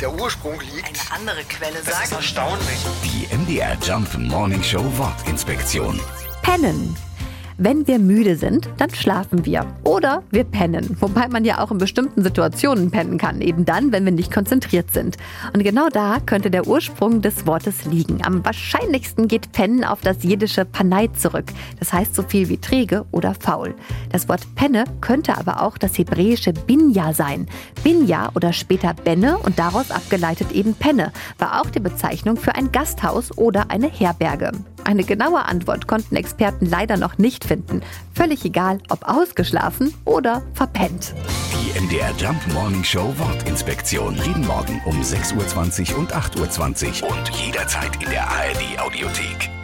der Ursprung liegt. Eine andere Quelle Das ist sagt. erstaunlich. Die MDR Jump Morning Show Wortinspektion. Pennen. Wenn wir müde sind, dann schlafen wir. Oder wir pennen. Wobei man ja auch in bestimmten Situationen pennen kann. Eben dann, wenn wir nicht konzentriert sind. Und genau da könnte der Ursprung des Wortes liegen. Am wahrscheinlichsten geht pennen auf das jiddische Panei zurück. Das heißt so viel wie träge oder faul. Das Wort penne könnte aber auch das hebräische binja sein. Binja oder später benne und daraus abgeleitet eben penne war auch die Bezeichnung für ein Gasthaus oder eine Herberge. Eine genaue Antwort konnten Experten leider noch nicht finden. Völlig egal, ob ausgeschlafen oder verpennt. Die MDR Jump Morning Show Wortinspektion. Jeden Morgen um 6.20 Uhr und 8.20 Uhr und jederzeit in der ARD Audiothek.